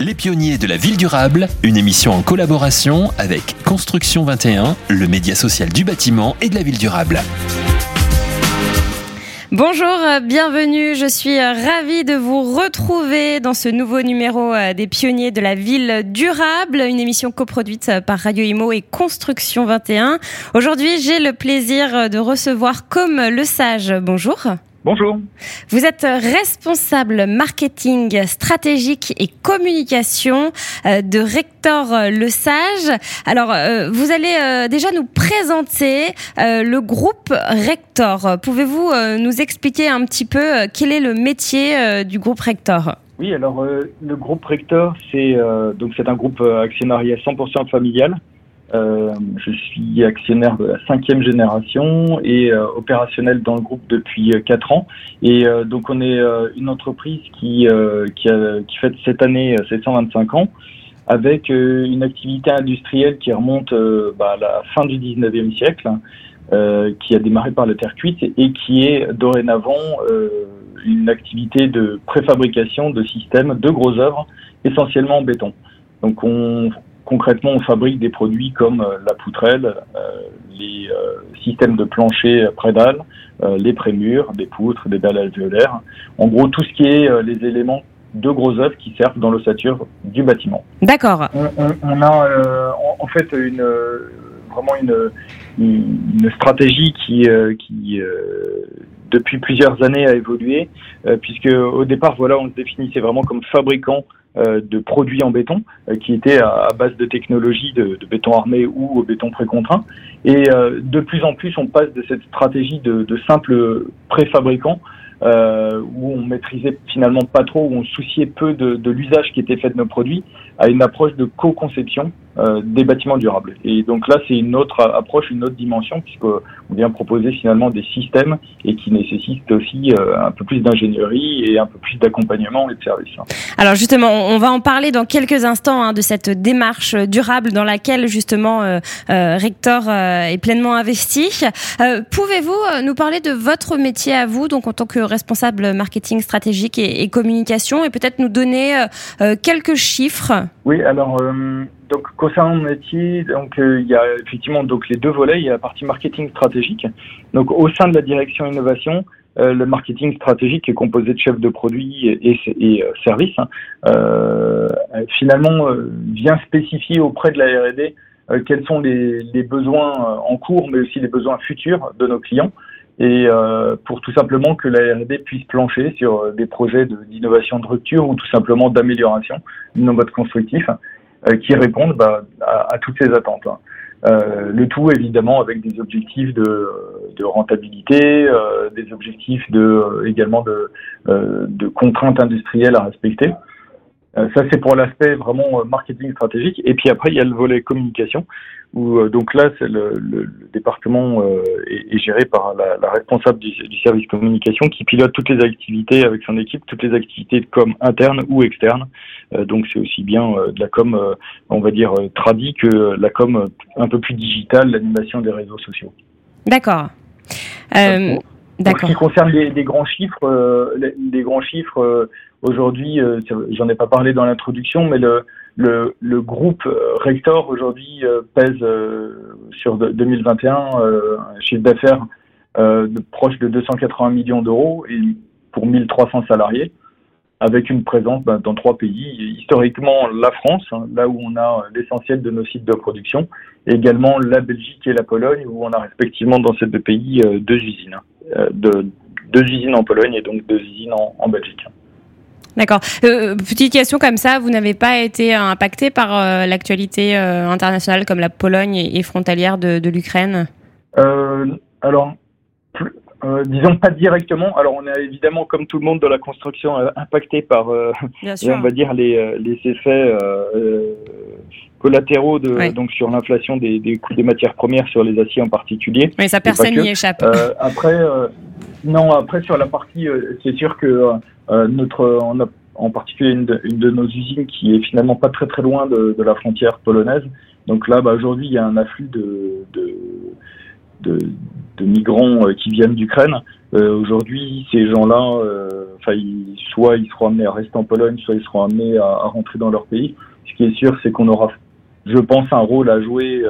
Les pionniers de la ville durable, une émission en collaboration avec Construction 21, le média social du bâtiment et de la ville durable. Bonjour, euh, bienvenue. Je suis euh, ravie de vous retrouver dans ce nouveau numéro euh, des pionniers de la ville durable, une émission coproduite par Radio Imo et Construction 21. Aujourd'hui, j'ai le plaisir de recevoir Comme le Sage. Bonjour. Bonjour. Vous êtes responsable marketing stratégique et communication euh, de Rector Le Sage. Alors, euh, vous allez euh, déjà nous présenter le groupe Rector. Pouvez-vous nous expliquer un petit peu quel est le métier du groupe Rector? Oui, alors le groupe Rector, c'est donc c'est un groupe actionnariat 100% familial euh, je suis actionnaire de la cinquième génération et euh, opérationnel dans le groupe depuis euh, quatre ans. Et donc on est une entreprise qui qui, a, qui fête cette année 725 ans avec une activité industrielle qui remonte bah, à la fin du 19e siècle, qui a démarré par la terre cuite et qui est dorénavant une activité de préfabrication de systèmes de gros œuvres, essentiellement en béton. Donc on, concrètement, on fabrique des produits comme euh, la poutrelle, euh, les euh, systèmes de plancher prédales, les prémurs, des poutres, des dalles alvéolaires. En gros, tout ce qui est les éléments de gros œuvres qui servent dans l'ossature du bâtiment. D'accord. On, a en, fait une vraiment une, une, stratégie qui, qui depuis plusieurs années a évolué, puisque au départ, voilà, on se définissait vraiment comme fabricant euh, de produits en béton euh, qui étaient à, base de technologie de, béton armé ou au béton précontraint. Et euh, de plus en plus, on passe de cette stratégie de, de simple préfabricant euh, où on maîtrisait finalement pas trop, où on souciait peu de, de l'usage qui était fait de nos produits, à une approche de co-conception euh, des bâtiments durables. Et donc là, c'est une autre approche, une autre dimension, puisqu'on vient proposer finalement des systèmes et qui nécessitent aussi euh, un peu plus d'ingénierie et un peu plus d'accompagnement et de services. Alors justement, on va en parler dans quelques instants hein, de cette démarche durable dans laquelle justement euh, euh Rector est pleinement investi. Pouvez-vous nous parler de votre métier à vous, donc en tant que responsable marketing stratégique et, communication, et peut-être nous donner euh, euh, quelques chiffres Oui, alors euh, donc concernant mon métier, donc il y a effectivement donc les deux volets. Il y a la partie marketing stratégique. Donc au sein de la direction innovation, le marketing stratégique est composé de chefs de produits et, services. Hein. finalement, vient spécifier auprès de la R&D quels sont les, besoins en cours, mais aussi les besoins futurs de nos clients et euh, pour tout simplement que la R&D puisse plancher sur euh, des projets d'innovation de, rupture ou tout simplement d'amélioration de nos modes constructifs euh, qui répondent bah, à, toutes ces attentes. Hein. Le tout évidemment avec des objectifs de, rentabilité, des objectifs de également de contraintes industrielles à respecter. Euh, ça, c'est pour l'aspect vraiment euh, marketing stratégique. Et puis après, il y a le volet communication, où euh, donc là, c'est le, le, département est, est, géré par la, la responsable du, du, service communication qui pilote toutes les activités avec son équipe, toutes les activités de com interne ou externe. donc c'est aussi bien de la com, on va dire, tradie que la com un peu plus digitale, l'animation des réseaux sociaux. D'accord. Euh, D'accord. ce qui concerne les, les grands chiffres, les, les, grands chiffres Aujourd'hui, euh, j'en ai pas parlé dans l'introduction, mais le, le, le groupe euh, Rector aujourd'hui euh, pèse sur 2021 un chiffre d'affaires de proche de 280 millions d'euros et pour 1300 salariés, avec une présence ben, dans trois pays. Historiquement, la France, hein, là où on a l'essentiel de nos sites de production, et également la Belgique et la Pologne, où on a respectivement dans ces deux pays deux usines, de, deux usines en Pologne et donc deux usines en, en Belgique. D'accord. Euh, petite question comme ça, vous n'avez pas été impacté par euh, l'actualité euh, internationale comme la Pologne et, frontalière de, de l'Ukraine? Euh, disons pas directement. Alors, on est évidemment, comme tout le monde dans la construction, impacté par, on va dire, les, les effets collatéraux de, donc sur l'inflation des, des, coûts des matières premières, sur les aciers en particulier. Mais ça, personne n'y échappe. après, non, après, sur la partie, c'est sûr que euh, notre, on a en particulier une de, une de, nos usines qui est finalement pas très très loin de, de la frontière polonaise. Donc là, bah, aujourd'hui, il y a un afflux de, de, de, migrants euh, qui viennent d'Ukraine. Aujourd'hui, ces gens-là, enfin, soit ils seront amenés à rester en Pologne, soit ils seront amenés à, rentrer dans leur pays. Ce qui est sûr, c'est qu'on aura, je pense, un rôle à jouer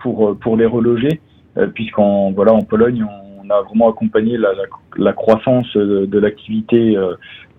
pour, les reloger, puisqu'en voilà, en Pologne, on a vraiment accompagné la, croissance de, l'activité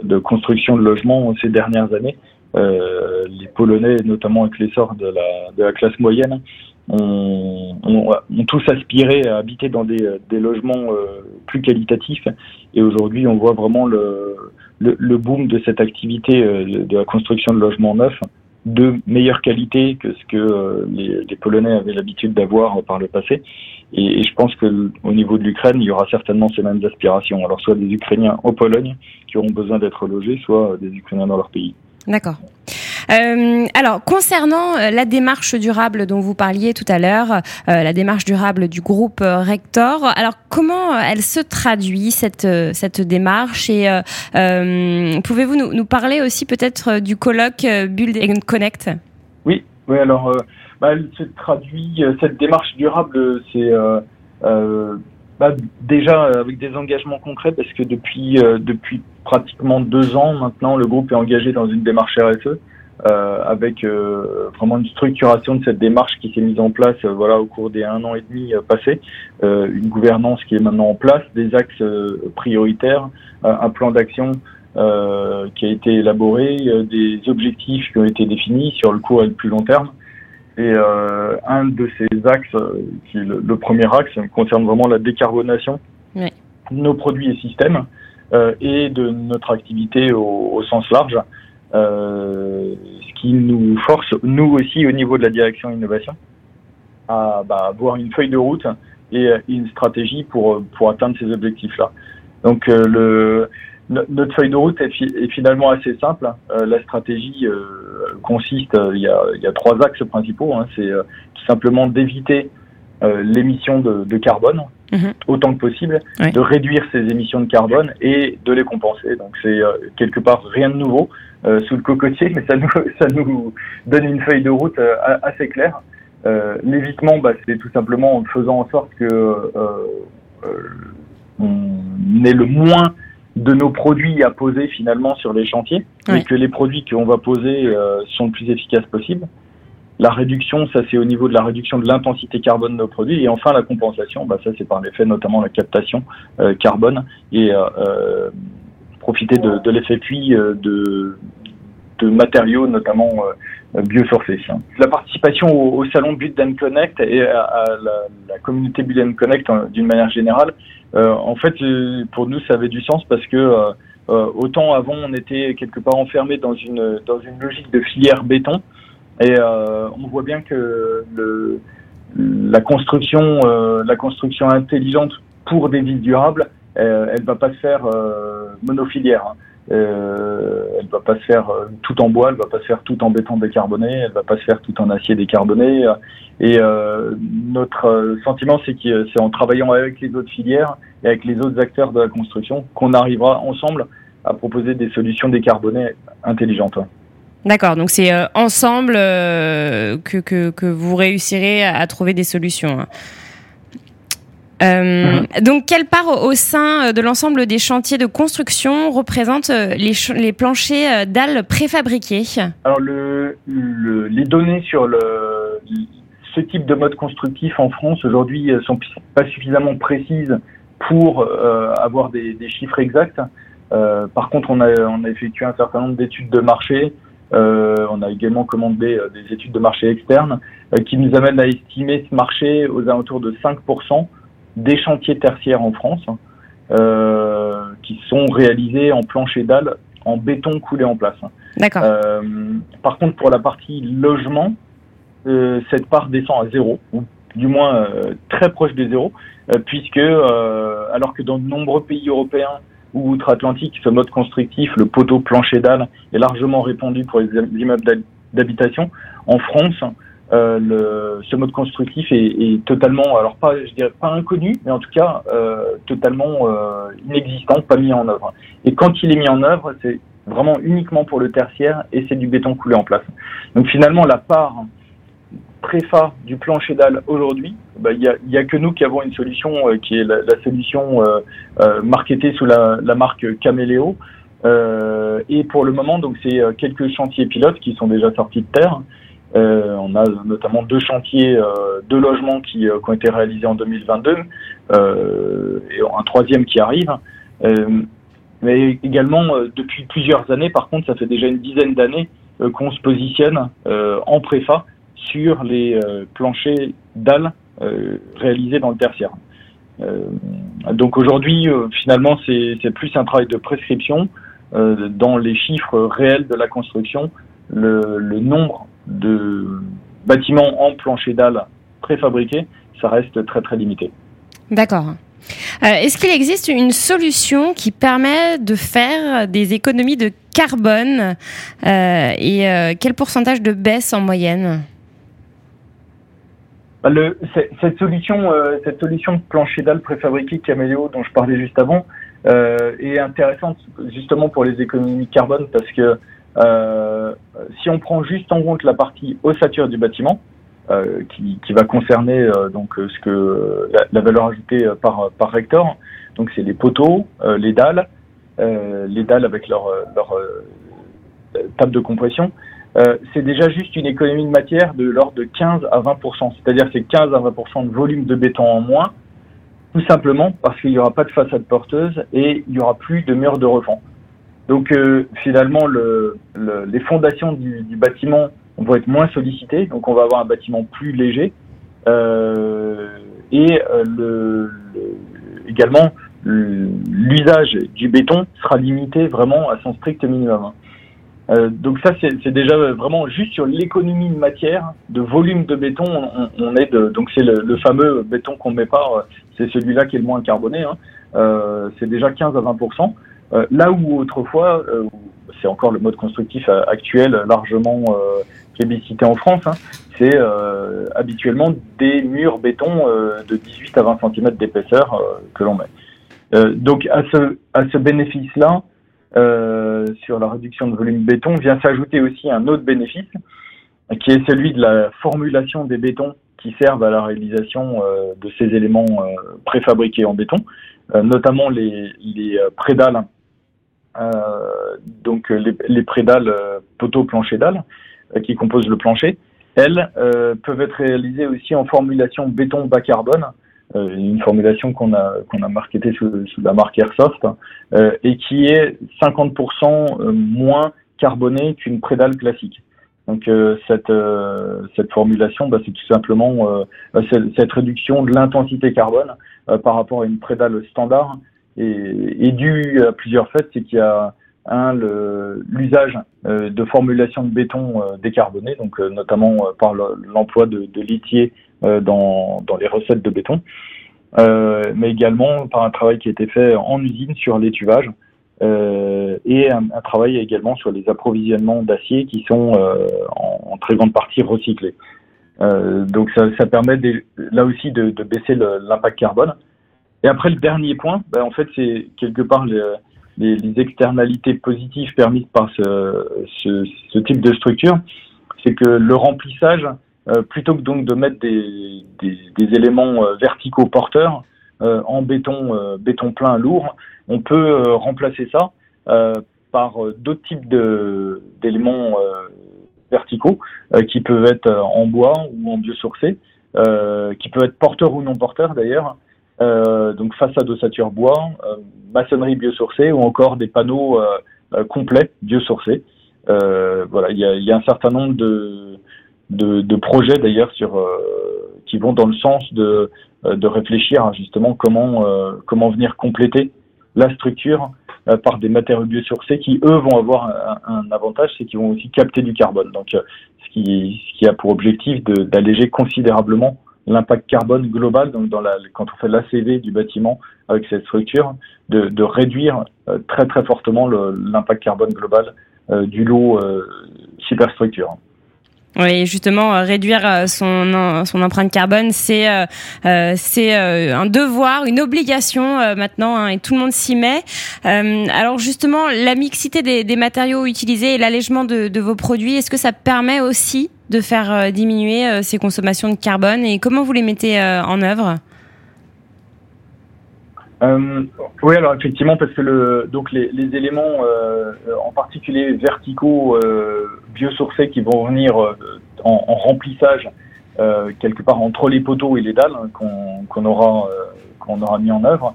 de construction de logements ces dernières années. Euh, les Polonais, notamment avec l'essor de la classe moyenne, ont, tous aspiré à habiter dans des, logements euh, plus qualitatifs. Et aujourd'hui, on voit vraiment le, boom de cette activité euh, de la construction de logements neufs de meilleure qualité que ce que euh, les, les, Polonais avaient l'habitude d'avoir par le passé. Et, et, je pense que au niveau de l'Ukraine, il y aura certainement ces mêmes aspirations. Alors soit des Ukrainiens en Pologne qui auront besoin d'être logés, soit des Ukrainiens dans leur pays. D'accord. Euh, alors, concernant euh, la démarche durable dont vous parliez tout à l'heure, euh, la démarche durable du groupe Rector, alors comment elle se traduit cette cette démarche? Et pouvez-vous nous, nous, parler aussi peut-être du colloque Build and Connect? Oui, oui. Alors, bah, elle se traduit cette démarche durable, c'est bah, déjà avec des engagements concrets parce que depuis depuis pratiquement deux ans maintenant, le groupe est engagé dans une démarche RSE. Euh, avec euh, vraiment une structuration de cette démarche qui s'est mise en place euh, voilà au cours des un an et demi passés, une gouvernance qui est maintenant en place, des axes prioritaires, un plan d'action qui a été élaboré, des objectifs qui ont été définis sur le court et le plus long terme. Et un de ces axes, qui est le, premier axe, concerne vraiment la décarbonation oui. de nos produits et systèmes et de notre activité au, au sens large. Euh, ce qui nous force, nous aussi, au niveau de la direction innovation, à bah, avoir une feuille de route et une stratégie pour, pour atteindre ces objectifs-là. Donc, euh, le, notre feuille de route est, fi est finalement assez simple. Euh, la stratégie euh, consiste, il y, a, il y a trois axes principaux. Hein. C'est tout simplement d'éviter l'émission de, de, carbone mmh. autant que possible, oui. de réduire ces émissions de carbone et de les compenser. Donc c'est quelque part rien de nouveau euh, sous le cocotier, mais ça nous, ça nous donne une feuille de route euh, assez claire. Euh, L'évitement, bah, c'est tout simplement en faisant en sorte que euh, on ait le moins de nos produits à poser finalement sur les chantiers oui. et que les produits qu'on va poser euh, sont le plus efficaces possible. La réduction, ça c'est au niveau de la réduction de l'intensité carbone de nos produits. Et enfin la compensation, bah, ça c'est par l'effet notamment la captation euh, carbone et euh, profiter de, l'effet puits euh, de, matériaux, notamment euh, biosourcés. La participation au, au, salon Build and Connect et à, la, la, communauté Build and Connect hein, d'une manière générale, euh, en fait, pour nous, ça avait du sens parce que autant avant, on était quelque part enfermé dans une dans une logique de filière béton, et on voit bien que le, la construction la construction intelligente pour des villes durables euh, elle va pas se faire euh, monofilière. Hein. Euh, elle va pas se faire euh, tout en bois, elle va pas se faire tout en béton décarboné, elle va pas se faire tout en acier décarboné. Et notre sentiment, c'est que c'est en travaillant avec les autres filières et avec les autres acteurs de la construction qu'on arrivera ensemble à proposer des solutions décarbonées intelligentes. D'accord, donc c'est ensemble que, vous réussirez à, trouver des solutions. Hein. Euh. Donc, quelle part au sein euh, de l'ensemble des chantiers de construction représente euh, les, planchers dalles préfabriqués Alors, le, le, les données sur ce type de mode constructif en France aujourd'hui sont pas suffisamment précises pour avoir des, chiffres exacts. Par contre, on a, effectué un certain nombre d'études de marché. On a également commandé des études de marché externes qui nous amènent à estimer ce marché aux alentours de 5% des chantiers tertiaires en France euh, qui sont réalisés en plancher dalle en béton coulé en place. D'accord. Euh, par contre, pour la partie logement, euh, cette part descend à zéro, ou du moins euh, très proche des zéro, euh, puisque alors que dans de nombreux pays européens ou outre-Atlantique, ce mode constructif, le poteau plancher dalle, est largement répandu pour les immeubles d'habitation, en France, euh, le, ce mode constructif est, est, totalement, alors pas, je dirais pas inconnu, mais en tout cas euh, totalement euh, inexistant, pas mis en œuvre. Et quand il est mis en œuvre, c'est vraiment uniquement pour le tertiaire et c'est du béton coulé en place. Donc finalement, la part préfa du plancher dalle aujourd'hui, bah, il n'y a, y a, que nous qui avons une solution qui est la, solution marketée sous la, la marque Caméléo. et pour le moment, donc c'est quelques chantiers pilotes qui sont déjà sortis de terre. Euh, on a notamment deux chantiers, euh, deux logements qui, euh, qui, ont été réalisés en 2022 et un troisième qui arrive. mais également, depuis plusieurs années, par contre, ça fait déjà une dizaine d'années qu'on se positionne en préfa sur les planchers dalles réalisés dans le tertiaire. donc aujourd'hui, finalement, c'est plus un travail de prescription dans les chiffres réels de la construction. Le, le nombre de bâtiments en plancher dalle préfabriqués, ça reste très très limité. D'accord. Euh, est-ce qu'il existe une solution qui permet de faire des économies de carbone euh, et euh, quel pourcentage de baisse en moyenne? Bah, le, cette solution, cette solution de plancher dalle préfabriqué Caméléo dont je parlais juste avant est intéressante justement pour les économies de carbone parce que euh, si on prend juste en compte la partie ossature du bâtiment, euh, qui, qui, va concerner euh, donc ce que la, la, valeur ajoutée par par rector, donc c'est les poteaux, les dalles, les dalles avec leur leur table de compression. c'est déjà juste une économie de matière de l'ordre de 15 à 20% c'est-à-dire c'est 15 à 20% de volume de béton en moins, tout simplement parce qu'il n'y aura pas de façade porteuse et il n'y aura plus de murs de refend. Donc euh, finalement, le, le, les fondations du, du, bâtiment vont être moins sollicitées, donc on va avoir un bâtiment plus léger. Euh, et euh, le, également, l'usage du béton sera limité vraiment à son strict minimum. Euh, donc ça, c'est déjà vraiment juste sur l'économie de matière, de volume de béton, on, on est de, donc c'est le, le, fameux béton qu'on met pas, c'est celui-là qui est le moins carboné. Hein. Euh, c'est déjà 15 à 20 euh, là où autrefois, euh, c'est encore le mode constructif euh, actuel largement plébiscité en France, hein, c'est habituellement des murs béton de 18 à 20 cm d'épaisseur que l'on met. donc à ce, à ce bénéfice-là, sur la réduction de volume béton, vient s'ajouter aussi un autre bénéfice, qui est celui de la formulation des bétons qui servent à la réalisation de ces éléments préfabriqués en béton, notamment les, les prédales euh, donc euh, les, les prédales euh, poteaux plancher dalles qui composent le plancher, elles peuvent être réalisées aussi en formulation béton bas carbone, une formulation qu'on a qu'on a marketée sous, sous, la marque Airsoft et qui est 50% moins carbonée qu'une prédale classique. Donc cette cette formulation, bah, c'est tout simplement cette réduction de l'intensité carbone par rapport à une prédale standard est, est dû à plusieurs faits. C'est qu'il y a un l'usage euh, de formulation de béton euh, décarboné, donc euh, notamment par l'emploi de, de dans, les recettes de béton, mais également par un travail qui a été fait en usine sur l'étuvage. Euh, et un, travail également sur les approvisionnements d'acier qui sont euh, en, très grande partie recyclés. Euh, donc ça, permet là aussi de baisser l'impact carbone. Et après, le dernier point, ben, en fait, c'est quelque part les, les, les, externalités positives permises par ce, ce, ce type de structure. C'est que le remplissage, euh, plutôt que donc de mettre des, des, des éléments euh, verticaux porteurs euh, en béton, euh, béton plein lourd, on peut euh, remplacer ça par d'autres types d'éléments verticaux qui peuvent être en bois ou en biosourcé, qui peuvent être porteurs ou non porteurs d'ailleurs, donc façade ossature bois, euh, maçonnerie biosourcée ou encore des panneaux euh, complets biosourcés. voilà, il y a, un certain nombre de, projets d'ailleurs sur qui vont dans le sens de, de réfléchir justement comment comment venir compléter la structure par des matériaux biosourcés qui eux vont avoir un, avantage, c'est qu'ils vont aussi capter du carbone. Donc ce qui a pour objectif d'alléger considérablement l'impact carbone global, donc quand on fait l'ACV du bâtiment avec cette structure, de, réduire euh, très très fortement l'impact carbone global euh, du lot euh, superstructure. Oui, justement, réduire son, son empreinte carbone, c'est c'est un devoir, une obligation maintenant, hein, et tout le monde s'y met. alors justement, la mixité des, matériaux utilisés et l'allègement de, vos produits, est-ce que ça permet aussi de faire diminuer ces consommations de carbone et comment vous les mettez en œuvre? Euh, oui, alors effectivement, parce que donc les, éléments, euh, en particulier verticaux, euh, biosourcés, qui vont venir euh, en, remplissage euh, quelque part entre les poteaux et les dalles hein, qu'on aura qu'on aura mis en œuvre,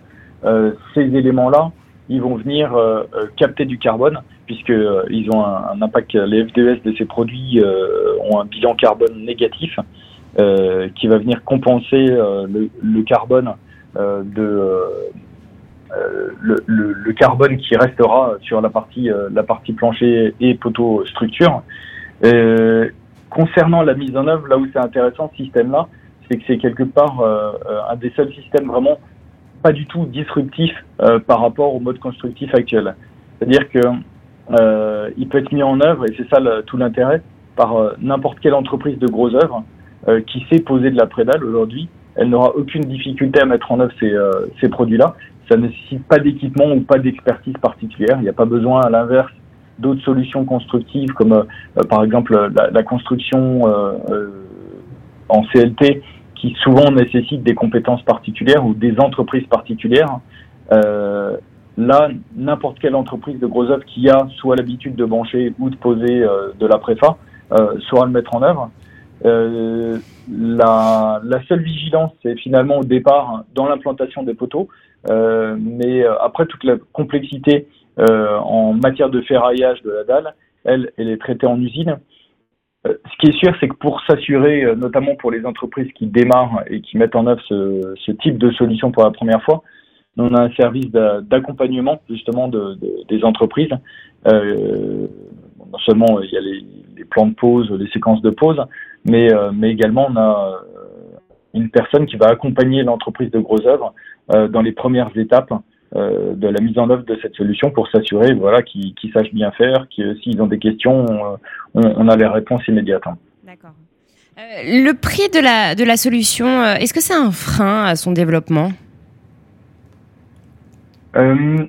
ces éléments-là, ils vont venir capter du carbone puisque ils ont un, impact. Les FDS de ces produits ont un bilan carbone négatif qui va venir compenser le, le carbone euh, de euh, le, le, le, carbone qui restera sur la partie euh, la partie plancher et poteau structure. concernant la mise en œuvre, là où c'est intéressant ce système-là, c'est que c'est quelque part un des seuls systèmes vraiment pas du tout disruptif par rapport au mode constructif actuel. C'est-à-dire que euh, il peut être mis en œuvre, et c'est ça le, tout l'intérêt, par n'importe quelle entreprise de gros œuvres qui sait poser de la prédale aujourd'hui elle n'aura aucune difficulté à mettre en œuvre ces, euh, ces produits-là. Ça ne nécessite pas d'équipement ou pas d'expertise particulière. Il n'y a pas besoin, à l'inverse, d'autres solutions constructives comme euh, euh, par exemple la, la construction en CLT qui souvent nécessite des compétences particulières ou des entreprises particulières. là, n'importe quelle entreprise de gros œuvres qui a soit l'habitude de brancher ou de poser de la préfa saura le mettre en œuvre. Euh, la, la, seule vigilance, c'est finalement au départ dans l'implantation des poteaux, euh, mais euh, après toute la complexité euh, en matière de ferraillage de la dalle, elle, elle est traitée en usine. Euh, ce qui est sûr, c'est que pour s'assurer, notamment pour les entreprises qui démarrent et qui mettent en œuvre ce, type de solution pour la première fois, on a un service d'accompagnement justement de, de, des entreprises. Euh, non seulement il y a les, plans de pause, les séquences de pause, mais, euh, également on a euh, une personne qui va accompagner l'entreprise de gros œuvres euh, dans les premières étapes de la mise en œuvre de cette solution pour s'assurer voilà, qu'ils sachent bien faire, que s'ils ont des questions, on, on, a les réponses immédiates. D'accord. le prix de la, de la solution, est-ce que c'est un frein à son développement? Euh,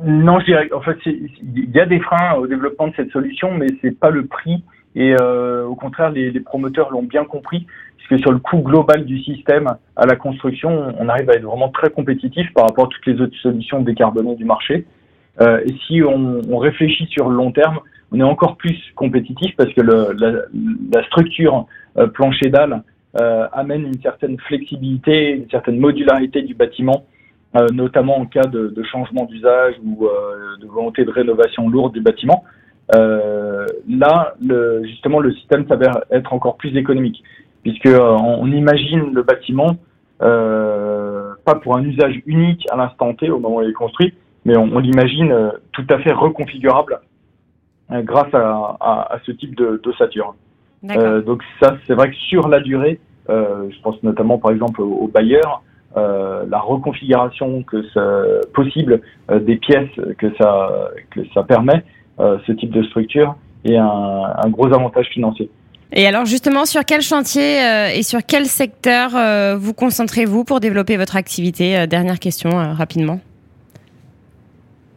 Non, je dirais, en fait, il y a des freins au développement de cette solution, mais c'est pas le prix et euh, au contraire, les, les promoteurs l'ont bien compris, puisque sur le coût global du système à la construction, on arrive à être vraiment très compétitif par rapport à toutes les autres solutions décarbonées du marché. Euh, et si on, on, réfléchit sur le long terme, on est encore plus compétitif parce que le, la, la, structure euh, plancher dalle euh, amène une certaine flexibilité, une certaine modularité du bâtiment, euh, notamment en cas de, de changement d'usage ou euh, de volonté de rénovation lourde du bâtiment. Euh, là, le, justement, le système s'avère être encore plus économique, puisque euh, on, imagine le bâtiment euh, pas pour un usage unique à l'instant T au moment où il est construit, mais on, on l'imagine tout à fait reconfigurable grâce à, à, à, ce type de d'ossature. donc ça, c'est vrai que sur la durée, je pense notamment par exemple aux, aux bailleurs, la reconfiguration que ça, possible des pièces que ça que ça permet ce type de structure et un, un, gros avantage financier. Et alors justement, sur quel chantier euh, et sur quel secteur euh, vous concentrez-vous pour développer votre activité Dernière question rapidement.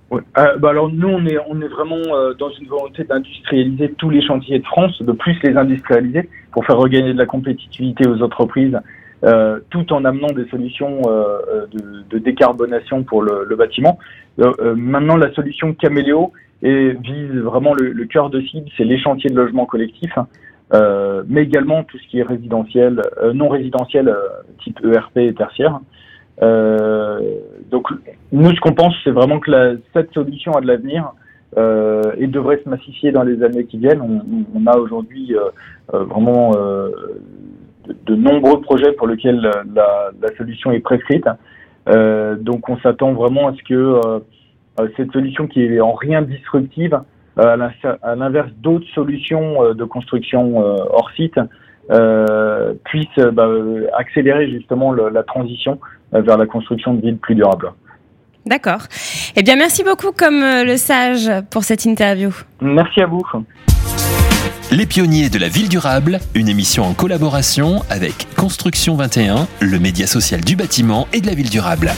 Ouais. bah alors nous, on est, on est vraiment dans une volonté d'industrialiser tous les chantiers de France, de plus les industrialiser pour faire regagner de la compétitivité aux entreprises, tout en amenant des solutions de, de, décarbonation pour le, le bâtiment. maintenant, la solution Caméléo, et vise vraiment le, le cœur de cible, c'est les chantiers de logement collectif, euh, mais également tout ce qui est résidentiel, euh, non résidentiel, euh, type ERP et tertiaire. Euh, donc nous, ce qu'on pense, c'est vraiment que la, cette solution a de l'avenir euh, et devrait se massifier dans les années qui viennent. On, on a aujourd'hui vraiment de, de, nombreux projets pour lesquels la, la solution est prescrite. donc on s'attend vraiment à ce que euh, cette solution qui est en rien disruptive, euh, à l'inverse d'autres solutions euh, de construction hors site, puisse bah, accélérer justement le, la transition vers la construction de villes plus durables. D'accord. Eh bien, merci beaucoup, comme le sage, pour cette interview. Merci à vous. Les pionniers de la ville durable, une émission en collaboration avec Construction 21, le média social du bâtiment et de la ville durable.